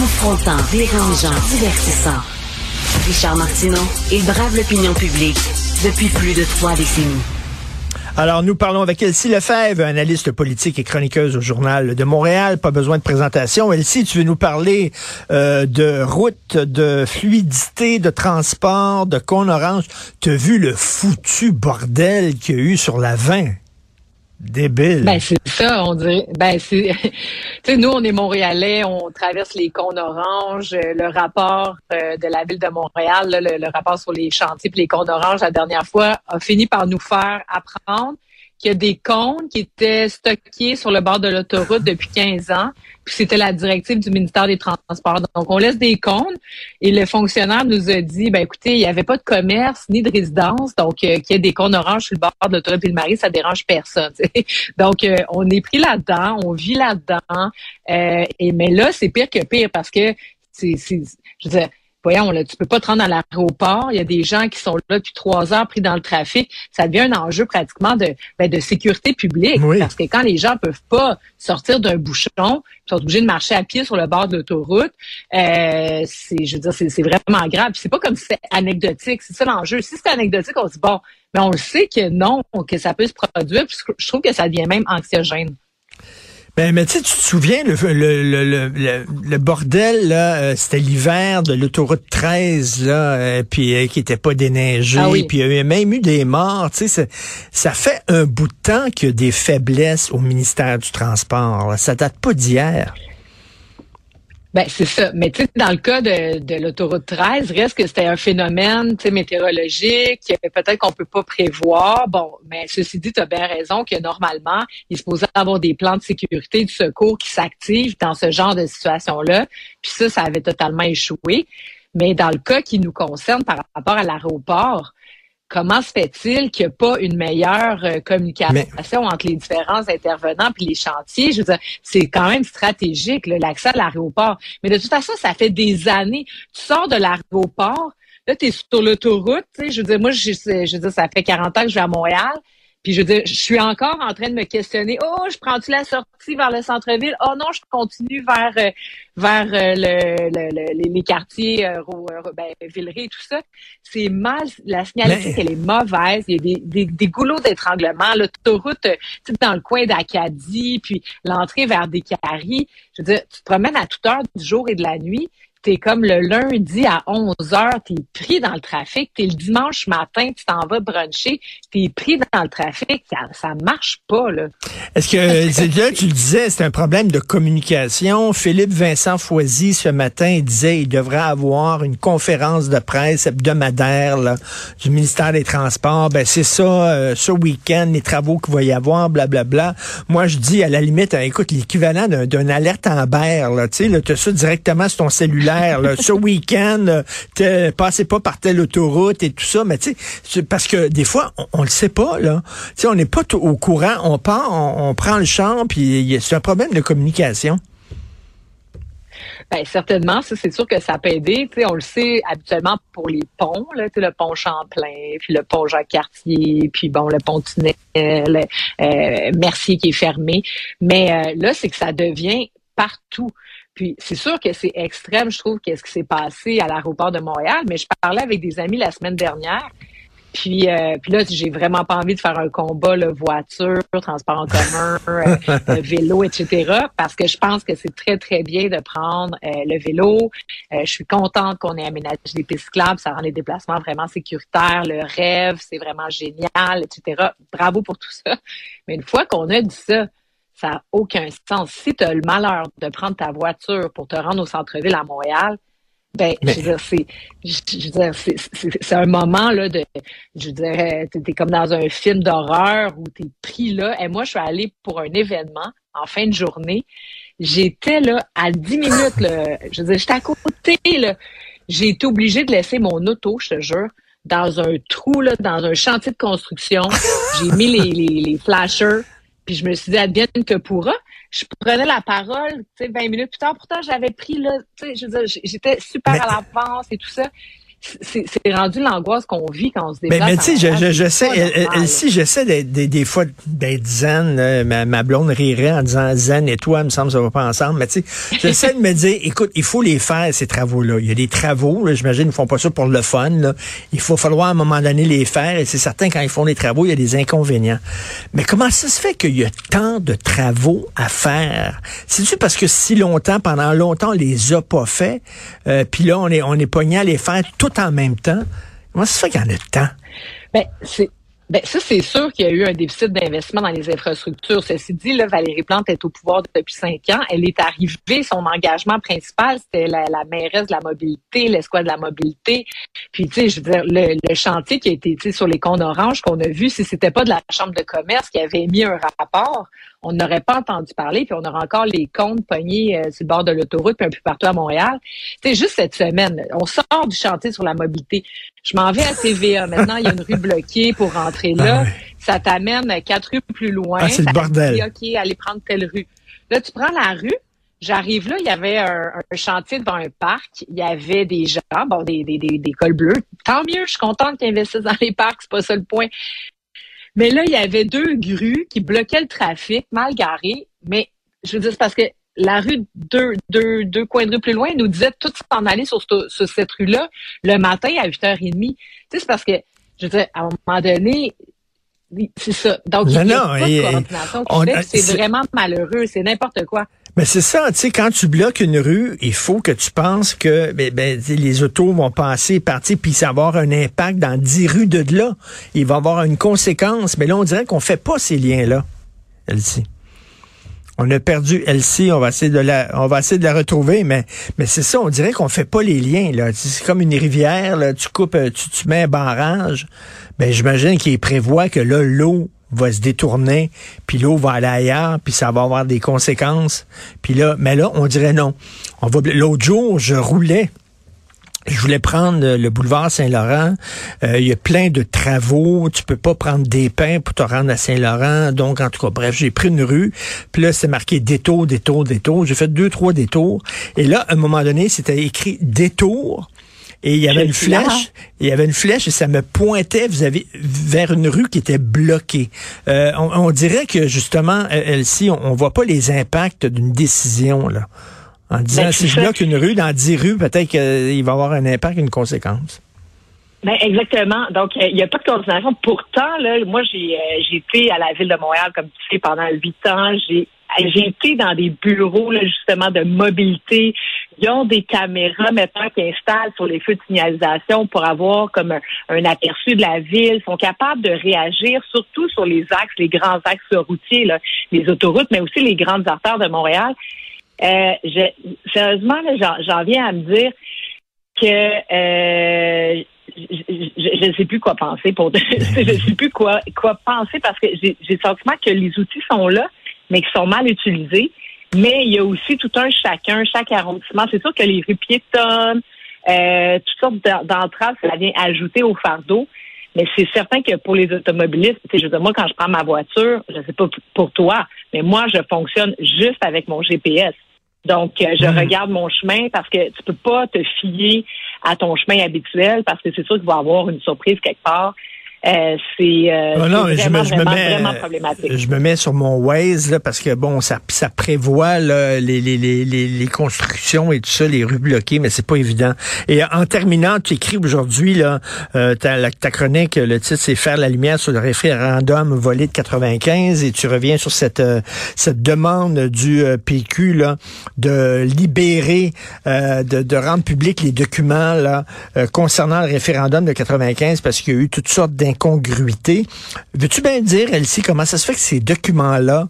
Confrontant, dérangeant, divertissant. Richard Martineau, il brave l'opinion publique depuis plus de trois décennies. Alors, nous parlons avec Elsie Lefebvre, analyste politique et chroniqueuse au Journal de Montréal. Pas besoin de présentation. Elsie, tu veux nous parler euh, de route, de fluidité, de transport, de cône orange. Tu as vu le foutu bordel qu'il y a eu sur la 20? Débile. Ben, c'est ça, on dirait. Ben, c'est. tu sais, nous, on est Montréalais, on traverse les cônes oranges. Le rapport euh, de la ville de Montréal, le, le, rapport sur les chantiers et les cônes oranges, la dernière fois, a fini par nous faire apprendre qu'il y a des cônes qui étaient stockés sur le bord de l'autoroute depuis 15 ans. Puis c'était la directive du ministère des Transports. Donc, on laisse des cônes et le fonctionnaire nous a dit, ben écoutez, il n'y avait pas de commerce ni de résidence, donc euh, qu'il y ait des cônes oranges sur le bord de l'autoroute Ville-Marie, ça dérange personne. donc, euh, on est pris là-dedans, on vit là-dedans. Euh, et mais là, c'est pire que pire parce que c'est, je veux dire, voyons, là, tu peux pas te rendre à l'aéroport. Il y a des gens qui sont là depuis trois heures pris dans le trafic. Ça devient un enjeu pratiquement de, ben, de sécurité publique. Parce que quand les gens peuvent pas sortir d'un bouchon, ils sont obligés de marcher à pied sur le bord de l'autoroute, euh, c'est, je veux dire, c'est, vraiment grave. c'est pas comme si c'était anecdotique. C'est ça l'enjeu. Si c'est anecdotique, on se dit bon, mais on le sait que non, que ça peut se produire. je trouve que ça devient même anxiogène. Ben, mais tu te souviens, le, le, le, le bordel, là, euh, c'était l'hiver de l'autoroute 13, là, euh, puis euh, qui était pas déneigé, ah puis il y a même eu des morts. Tu sais, ça fait un bout de temps qu'il y a des faiblesses au ministère du Transport. Là. Ça date pas d'hier. Ben, c'est ça. Mais tu sais, dans le cas de, de l'autoroute 13, reste que c'était un phénomène météorologique, peut-être qu'on peut pas prévoir. Bon, mais ceci dit, tu as bien raison que normalement, il se posait avoir des plans de sécurité du secours qui s'activent dans ce genre de situation-là. Puis ça, ça avait totalement échoué. Mais dans le cas qui nous concerne par rapport à l'aéroport, comment se fait-il qu'il n'y a pas une meilleure euh, communication entre les différents intervenants puis les chantiers? Je veux dire, c'est quand même stratégique, l'accès à l'aéroport. Mais de toute façon, ça fait des années. Tu sors de l'aéroport, là, tu es sur l'autoroute, tu sais, je veux dire, moi, je, je veux dire, ça fait 40 ans que je vais à Montréal. Puis je veux dire, je suis encore en train de me questionner. Oh, je prends-tu la sortie vers le centre-ville? Oh non, je continue vers euh, vers euh, le, les quartiers euh, ben, Villeray et tout ça. C'est mal. La signalétique, elle est mauvaise. Il y a des, des, des goulots d'étranglement. L'autoroute, dans le coin d'Acadie, puis l'entrée vers Descaries. Je veux dire, tu te promènes à toute heure du jour et de la nuit t'es comme le lundi à 11 heures, t'es pris dans le trafic, t'es le dimanche matin, tu t'en vas bruncher, t'es pris dans le trafic, ça, ça marche pas, là. Est-ce que, là, tu le disais, c'est un problème de communication. Philippe Vincent Foisy, ce matin, il disait il devrait avoir une conférence de presse hebdomadaire, là, du ministère des Transports. Ben, c'est ça, euh, ce week-end, les travaux qu'il va y avoir, blablabla. Bla, bla. Moi, je dis, à la limite, écoute, l'équivalent d'un alerte Amber, là, tu sais, là, as ça directement sur ton cellulaire ce week-end, passez pas par telle autoroute et tout ça. Mais tu sais, parce que des fois, on, le sait pas, là. Tu sais, on n'est pas au courant. On part, on, prend le champ, puis c'est un problème de communication. Ben, certainement, ça, c'est sûr que ça peut aider. on le sait habituellement pour les ponts, le pont Champlain, puis le pont Jacques-Cartier, puis bon, le pont Tunnel, euh, Mercier qui est fermé. Mais euh, là, c'est que ça devient partout. Puis c'est sûr que c'est extrême, je trouve, qu'est-ce qui s'est passé à l'aéroport de Montréal, mais je parlais avec des amis la semaine dernière. Puis, euh, puis là, j'ai vraiment pas envie de faire un combat, là, voiture, transport en commun, euh, euh, vélo, etc. Parce que je pense que c'est très, très bien de prendre le vélo. je suis contente qu'on ait aménagé des pistes. Ça rend les déplacements vraiment sécuritaires. Le rêve, c'est vraiment génial, etc. Bravo pour tout ça. Mais une fois qu'on a dit ça, ça n'a aucun sens. Si tu as le malheur de prendre ta voiture pour te rendre au centre-ville à Montréal, ben, je veux dire, c'est, je, veux dire, c'est, un moment, là, de, je dirais, t'es comme dans un film d'horreur où t'es pris là. Et moi, je suis allée pour un événement en fin de journée. J'étais là à 10 minutes, là. Je veux dire, j'étais à côté, là. J'ai été obligée de laisser mon auto, je te jure, dans un trou, là, dans un chantier de construction. J'ai mis les, les, les flashers puis je me suis dit, advienne que pourra. Je prenais la parole, tu sais, 20 minutes plus tard. Pourtant, j'avais pris, là, tu sais, je veux dire, j'étais super à l'avance et tout ça. C'est rendu l'angoisse qu'on vit quand on se déplace. Mais, mais tu sais, je, je, sais, si j'essaie des, des, des, fois d'être zen, ma, ma, blonde rirait en disant zen et toi, il me semble que ça va pas ensemble. Mais tu sais, j'essaie de me dire, écoute, il faut les faire, ces travaux-là. Il y a des travaux, j'imagine, ils font pas ça pour le fun. Là. Il faut falloir à un moment donné les faire. Et c'est certain, quand ils font les travaux, il y a des inconvénients. Mais comment ça se fait qu'il y a tant de travaux à faire? C'est-tu parce que si longtemps, pendant longtemps, on les a pas fait, euh, puis là, on est, on est pogné à les faire tout en même temps? Comment ça qu'il y en a tant? Ben, ben, ça, c'est sûr qu'il y a eu un déficit d'investissement dans les infrastructures. Ceci dit, Valérie Plante est au pouvoir depuis cinq ans. Elle est arrivée, son engagement principal, c'était la, la, mairesse de la mobilité, l'escouade de la mobilité. Puis, tu sais, je veux dire, le, chantier qui a été sur les comptes orange qu'on a vu, si c'était pas de la Chambre de commerce qui avait mis un rapport, on n'aurait pas entendu parler, puis on aurait encore les comptes pognés euh, sur le bord de l'autoroute, puis un peu partout à Montréal. C'est juste cette semaine, on sort du chantier sur la mobilité. Je m'en vais à TVA. Maintenant, il y a une rue bloquée pour rentrer là. Ah ça t'amène quatre rues plus loin. Ah, c'est le bordel. Dit, OK, allez prendre telle rue. Là, tu prends la rue. J'arrive là, il y avait un, chantier devant un parc, il y avait des gens, bon, des, des, des, des cols bleus. Tant mieux, je suis contente qu'ils investissent dans les parcs, c'est pas ça le point. Mais là, il y avait deux grues qui bloquaient le trafic, mal garées. Mais je veux dire, c'est parce que la rue deux, deux, deux coins de rue plus loin nous disait tout s'en aller sur, sur cette rue-là le matin à 8h30. Tu sais, c'est parce que, je veux dire, à un moment donné, c'est ça. Donc, il y a pas de coordination c'est vraiment malheureux, c'est n'importe quoi. Mais c'est ça, tu sais, quand tu bloques une rue, il faut que tu penses que ben, ben les autos vont passer, partir, puis ça va avoir un impact dans dix rues de là. Il va avoir une conséquence. Mais là, on dirait qu'on fait pas ces liens-là, Elsie. On a perdu Elsie, on va essayer de la, on va essayer de la retrouver, mais, mais c'est ça, on dirait qu'on fait pas les liens, là. C'est comme une rivière, tu coupes, tu, tu mets un barrage. Ben, j'imagine qu'il prévoit que là, l'eau va se détourner, puis l'eau va aller ailleurs, puis ça va avoir des conséquences. Puis là, mais là, on dirait non. On va l'autre jour, je roulais je voulais prendre le boulevard Saint-Laurent. Euh, il y a plein de travaux. Tu peux pas prendre des pains pour te rendre à Saint-Laurent. Donc, en tout cas, bref, j'ai pris une rue. Puis là, c'est marqué détour, détour, détour. J'ai fait deux, trois détours. Et là, à un moment donné, c'était écrit détour. Et il y avait une flèche, il y avait une flèche et ça me pointait vous avez, vers une rue qui était bloquée. Euh, on, dirait que justement, Elsie, on, on voit pas les impacts d'une décision là. En disant ben, si je bloque une rue, dans dix rues, peut-être qu'il va avoir un impact, une conséquence. Ben exactement. Donc, il n'y a pas de coordination. Pourtant, là, moi, j'ai euh, été à la ville de Montréal, comme tu sais, pendant huit ans. J'ai j'ai été dans des bureaux là, justement de mobilité. Ils ont des caméras maintenant qui installent sur les feux de signalisation pour avoir comme un, aperçu de la ville. Ils sont capables de réagir surtout sur les axes, les grands axes routiers, là, les autoroutes, mais aussi les grandes artères de Montréal. Euh, je, sérieusement, j'en viens à me dire que euh, je ne sais plus quoi penser pour je sais plus quoi quoi penser parce que j'ai le sentiment que les outils sont là, mais qui sont mal utilisés. Mais il y a aussi tout un chacun, chaque arrondissement. C'est sûr que les rues piétonnes, euh, toutes sortes d'entraves, ça vient ajouter au fardeau. Mais c'est certain que pour les automobilistes, je veux moi, quand je prends ma voiture, je ne sais pas pour toi, mais moi, je fonctionne juste avec mon GPS. Donc, euh, je hmm. regarde mon chemin parce que tu peux pas te fier à ton chemin habituel parce que c'est sûr qu'il va y avoir une surprise quelque part. Euh, c'est euh, ah vraiment, je me, vraiment, mets, vraiment, problématique. Je me mets sur mon Waze là, parce que bon, ça, ça prévoit là, les, les, les, les, constructions et tout ça, les rues bloquées, mais c'est pas évident. Et en terminant, tu écris aujourd'hui là, euh, ta, ta chronique, le titre c'est faire la lumière sur le référendum volé de 95, et tu reviens sur cette euh, cette demande du euh, PQ là de libérer, de, de rendre public les documents là concernant le référendum de 95 parce qu'il y a eu toutes sortes incongruité. Veux-tu bien dire, Elsie, comment ça se fait que ces documents-là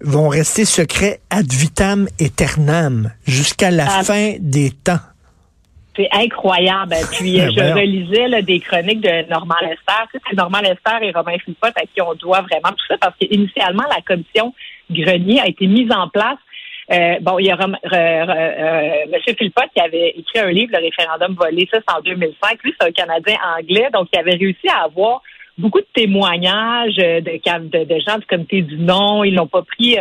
vont rester secrets ad vitam aeternam jusqu'à la ah. fin des temps? C'est incroyable. Puis ben, je relisais des chroniques de Normand Lester. Tu sais, Normand Lester et Romain Philippot à qui on doit vraiment tout ça parce qu'initialement, la commission Grenier a été mise en place euh, bon, il y a euh, euh, M. Philpott qui avait écrit un livre, Le référendum volé, ça c'est en 2005. Lui, c'est un Canadien anglais, donc il avait réussi à avoir beaucoup de témoignages de, de, de gens du comité du non. Ils l'ont pas pris,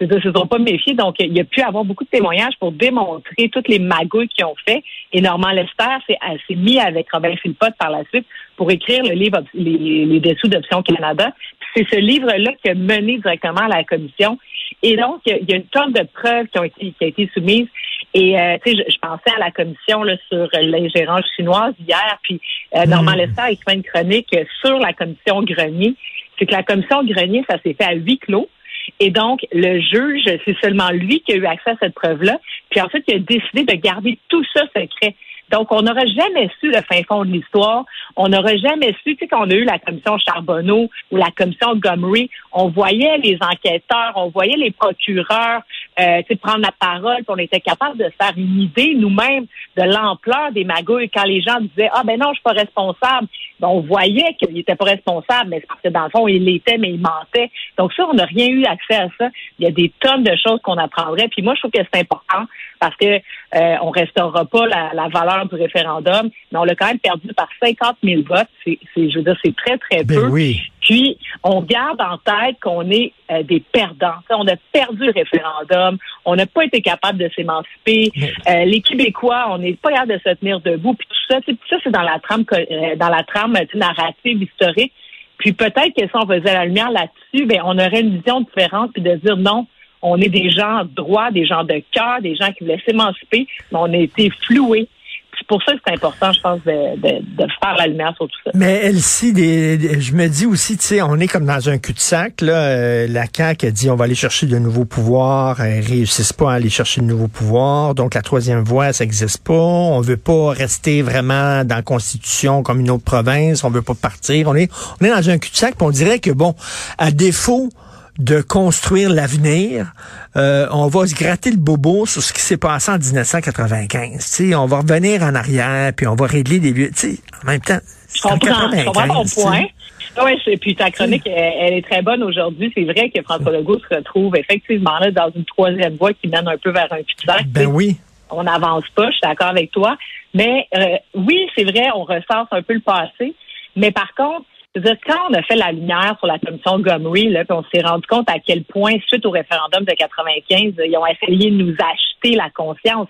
ils ne se sont pas méfiés. Donc, il y a pu avoir beaucoup de témoignages pour démontrer toutes les magouilles qu'ils ont fait. Et Normand Lester s'est mis avec Robin Philpott par la suite pour écrire le livre Les, les dessous d'Option Canada. C'est ce livre-là qui a mené directement à la commission. Et donc, il y a une tonne de preuves qui ont été, qui a été soumises. Et euh, tu sais, je, pensais à la commission là, sur l'ingérence chinoise hier, puis euh, hmm. Normand Lester a écrit une chronique sur la commission Grenier. C'est que la commission Grenier, ça s'est fait à huis clos. Et donc, le juge, c'est seulement lui qui a eu accès à cette preuve-là. Puis ensuite, il a décidé de garder tout ça secret. Donc, on n'aurait jamais su le fin fond de l'histoire. On n'aurait jamais su, tu sais, quand on a eu la commission Charbonneau ou la commission Gomery, on voyait les enquêteurs, on voyait les procureurs, euh, sais, prendre la parole, puis on était capable de faire une idée nous-mêmes de l'ampleur des magouilles. Quand les gens disaient, ah ben non, je suis pas responsable, ben, on voyait qu'il n'était pas responsable, mais parce que dans le fond, il l'était, mais il mentait. Donc ça, on n'a rien eu accès à ça. Il y a des tonnes de choses qu'on apprendrait. Puis moi, je trouve que c'est important parce que euh, on restaurera pas la, la valeur du référendum, mais on l'a quand même perdu par 50 000 votes. C'est, je veux dire, c'est très, très ben peu. oui. Puis, on garde en tête qu'on est euh, des perdants. on a perdu le référendum. On n'a pas été capable de s'émanciper. Euh, les Québécois, on n'est pas capable de se tenir debout. Puis tout ça, tout ça, c'est dans la trame, euh, dans la trame narrative historique. Puis peut-être que si on faisait la lumière là-dessus, ben on aurait une vision différente puis de dire non, on est des gens droits, des gens de cœur, des gens qui voulaient s'émanciper, mais on a été floués c'est pour ça que c'est important, je pense, de, de, faire la lumière sur tout ça. Mais Elsie, des, je me dis aussi, tu sais, on est comme dans un cul-de-sac. Là, euh, la CAQ a dit on va aller chercher de nouveaux pouvoirs. Ils réussissent pas à aller chercher de nouveaux pouvoirs. Donc la troisième voie, ça n'existe pas. On veut pas rester vraiment dans la Constitution comme une autre province. On veut pas partir. On est, on est dans un cul-de-sac. On dirait que bon, à défaut de construire l'avenir, euh, on va se gratter le bobo sur ce qui s'est passé en 1995. sais, on va revenir en arrière, puis on va régler des vieux. En même temps, je comprends, je comprends ton point. Oui, puis ta chronique, elle, est très bonne aujourd'hui. C'est vrai que François Legault se retrouve effectivement là dans une troisième voie qui mène un peu vers un cul Ben oui. On n'avance pas, je suis d'accord avec toi. Mais euh, oui, c'est vrai, on ressasse un peu le passé. Mais par contre, quand on a fait la lumière sur la commission Gomery, là, on s'est rendu compte à quel point, suite au référendum de 95, ils ont essayé de nous acheter la conscience.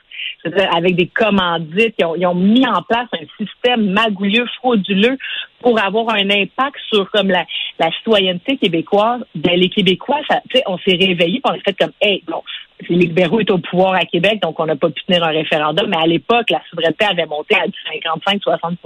avec des commandites, ils ont, mis en place un système magouilleux, frauduleux pour avoir un impact sur comme la, citoyenneté québécoise. Ben, les Québécois, ça, on s'est réveillés, on a fait comme, hey, bon, les libéraux étaient au pouvoir à Québec, donc on n'a pas pu tenir un référendum, mais à l'époque, la souveraineté avait monté à 55-60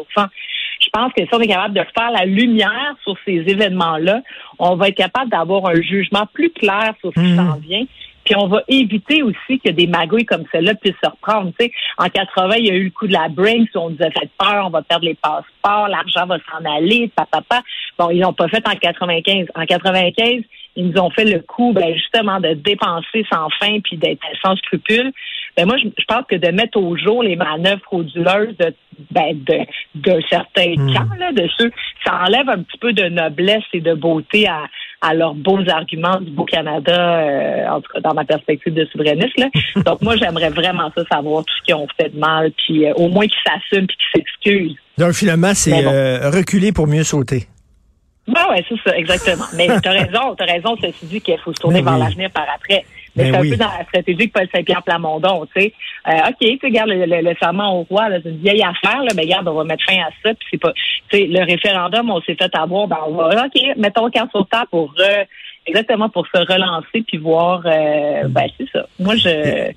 je pense que si on est capable de faire la lumière sur ces événements-là, on va être capable d'avoir un jugement plus clair sur ce qui mmh. s'en vient. Puis on va éviter aussi que des magouilles comme celle-là puissent se reprendre. Tu sais, en 80, il y a eu le coup de la Brinks où on nous a fait peur, on va perdre les passeports, l'argent va s'en aller, papa. Bon, ils n'ont pas fait en 95. En 95, ils nous ont fait le coup, ben, justement, de dépenser sans fin puis d'être sans scrupules. Ben, moi, je, pense que de mettre au jour les manœuvres frauduleuses de, ben, de, certains hmm. camps, là, de ceux, ça enlève un petit peu de noblesse et de beauté à, à leurs beaux arguments du beau Canada, euh, en tout cas dans ma perspective de souverainiste. Là. Donc moi, j'aimerais vraiment ça savoir tout ce qu'ils ont fait de mal, puis euh, au moins qu'ils s'assument puis qu'ils s'excusent. Donc finalement, c'est euh, reculer pour mieux sauter. Ben ouais, c'est ça, exactement. Mais t'as raison, t'as raison, ceci dit qu'il faut se tourner vers l'avenir par après. Mais c'est un peu dans la stratégie que Paul Saint-Pierre Plamondon, tu sais. Euh, OK, tu sais, regarde, le, le, serment au roi, c'est une vieille affaire, là, mais regarde, on va mettre fin à ça, puis c'est pas... Tu sais, le référendum, on s'est fait avoir, ben on va, OK, mettons le carte sur table pour... exactement pour se relancer puis voir euh, ben c'est ça. Moi je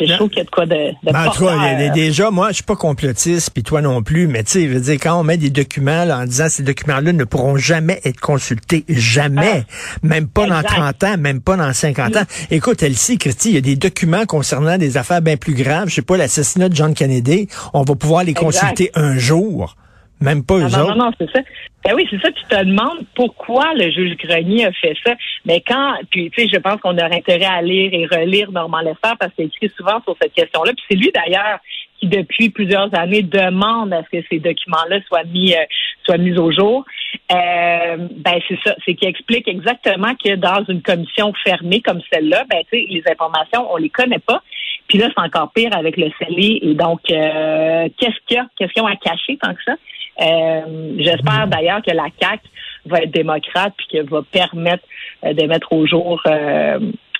je trouve qu'il y a de quoi de, de ben, déjà, moi, je suis pas complotiste, puis toi non plus, mais tu sais, veux dire, quand on met des documents là, en disant ces documents-là ne pourront jamais être consultés, jamais, ah. même pas dans 30 ans, même pas dans 50 ans. Écoute, Elsie, Christy, il y a des documents concernant des affaires bien plus graves, je sais pas, l'assassinat de John Kennedy, on va pouvoir les consulter un jour. Même pas eux non, Non, non, c'est ça. Ben oui, c'est ça. Tu te demandes pourquoi le juge Grenier a fait ça. Mais quand, puis tu sais, je pense qu'on aurait intérêt à lire et relire Normand Lester parce qu'il écrit souvent sur cette question-là. Puis c'est lui d'ailleurs qui depuis plusieurs années demande à ce que ces documents-là soient mis euh, soient mis au jour. Euh, ben c'est ça, c'est qu'il explique exactement que dans une commission fermée comme celle-là, ben tu sais, les informations on les connaît pas. Puis là, c'est encore pire avec le scellé. Et donc, euh, qu'est-ce qu'il y a? Qu'est-ce qu'ils ont à cacher tant que ça? Euh, j'espère d'ailleurs que la CAC va être démocrate puis qu'elle va permettre de mettre au jour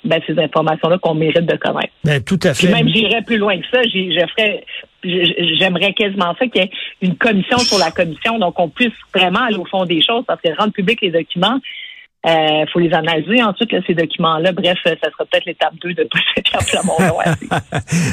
ben, ces informations-là qu'on mérite de connaître. Ben, tout à fait. Puis même, j'irais plus loin que ça. Je ferais, j'aimerais quasiment ça qu'il y ait une commission sur la commission, donc on puisse vraiment aller au fond des choses, parce que rendre public les documents, il euh, faut les analyser ensuite, ces documents-là. Bref, ça sera peut-être l'étape 2 de Pierre Plamondon.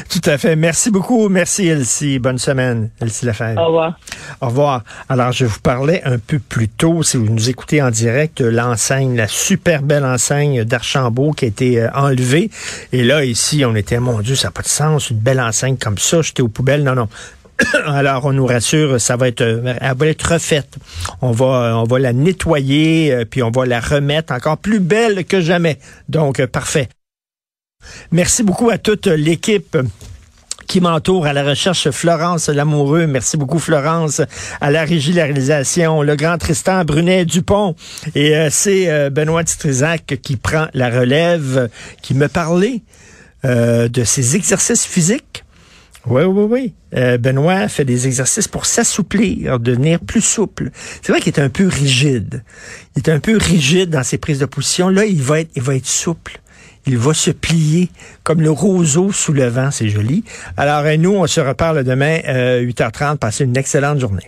Tout à fait. Merci beaucoup. Merci, Elsie. Bonne semaine, Elsie Lafayette. Au revoir. Au revoir. Alors, je vous parlais un peu plus tôt, si vous nous écoutez en direct, l'enseigne, la super belle enseigne d'Archambault qui a été euh, enlevée. Et là, ici, on était, mon Dieu, ça n'a pas de sens, une belle enseigne comme ça, j'étais aux poubelles. Non, non. Alors, on nous rassure, ça va être, euh, elle va être refaite. On va, euh, on va la nettoyer, euh, puis on va la remettre encore plus belle que jamais. Donc, parfait. Merci beaucoup à toute l'équipe qui m'entoure à la recherche Florence Lamoureux. Merci beaucoup Florence à la régie de le grand Tristan Brunet Dupont et c'est Benoît Titrizac qui prend la relève, qui me parlait de ses exercices physiques oui, oui, oui. Euh, Benoît fait des exercices pour s'assouplir, devenir plus souple. C'est vrai qu'il est un peu rigide. Il est un peu rigide dans ses prises de position. Là, il va être, il va être souple. Il va se plier comme le roseau sous le vent. C'est joli. Alors, nous, on se reparle demain, euh, 8h30. Passez une excellente journée.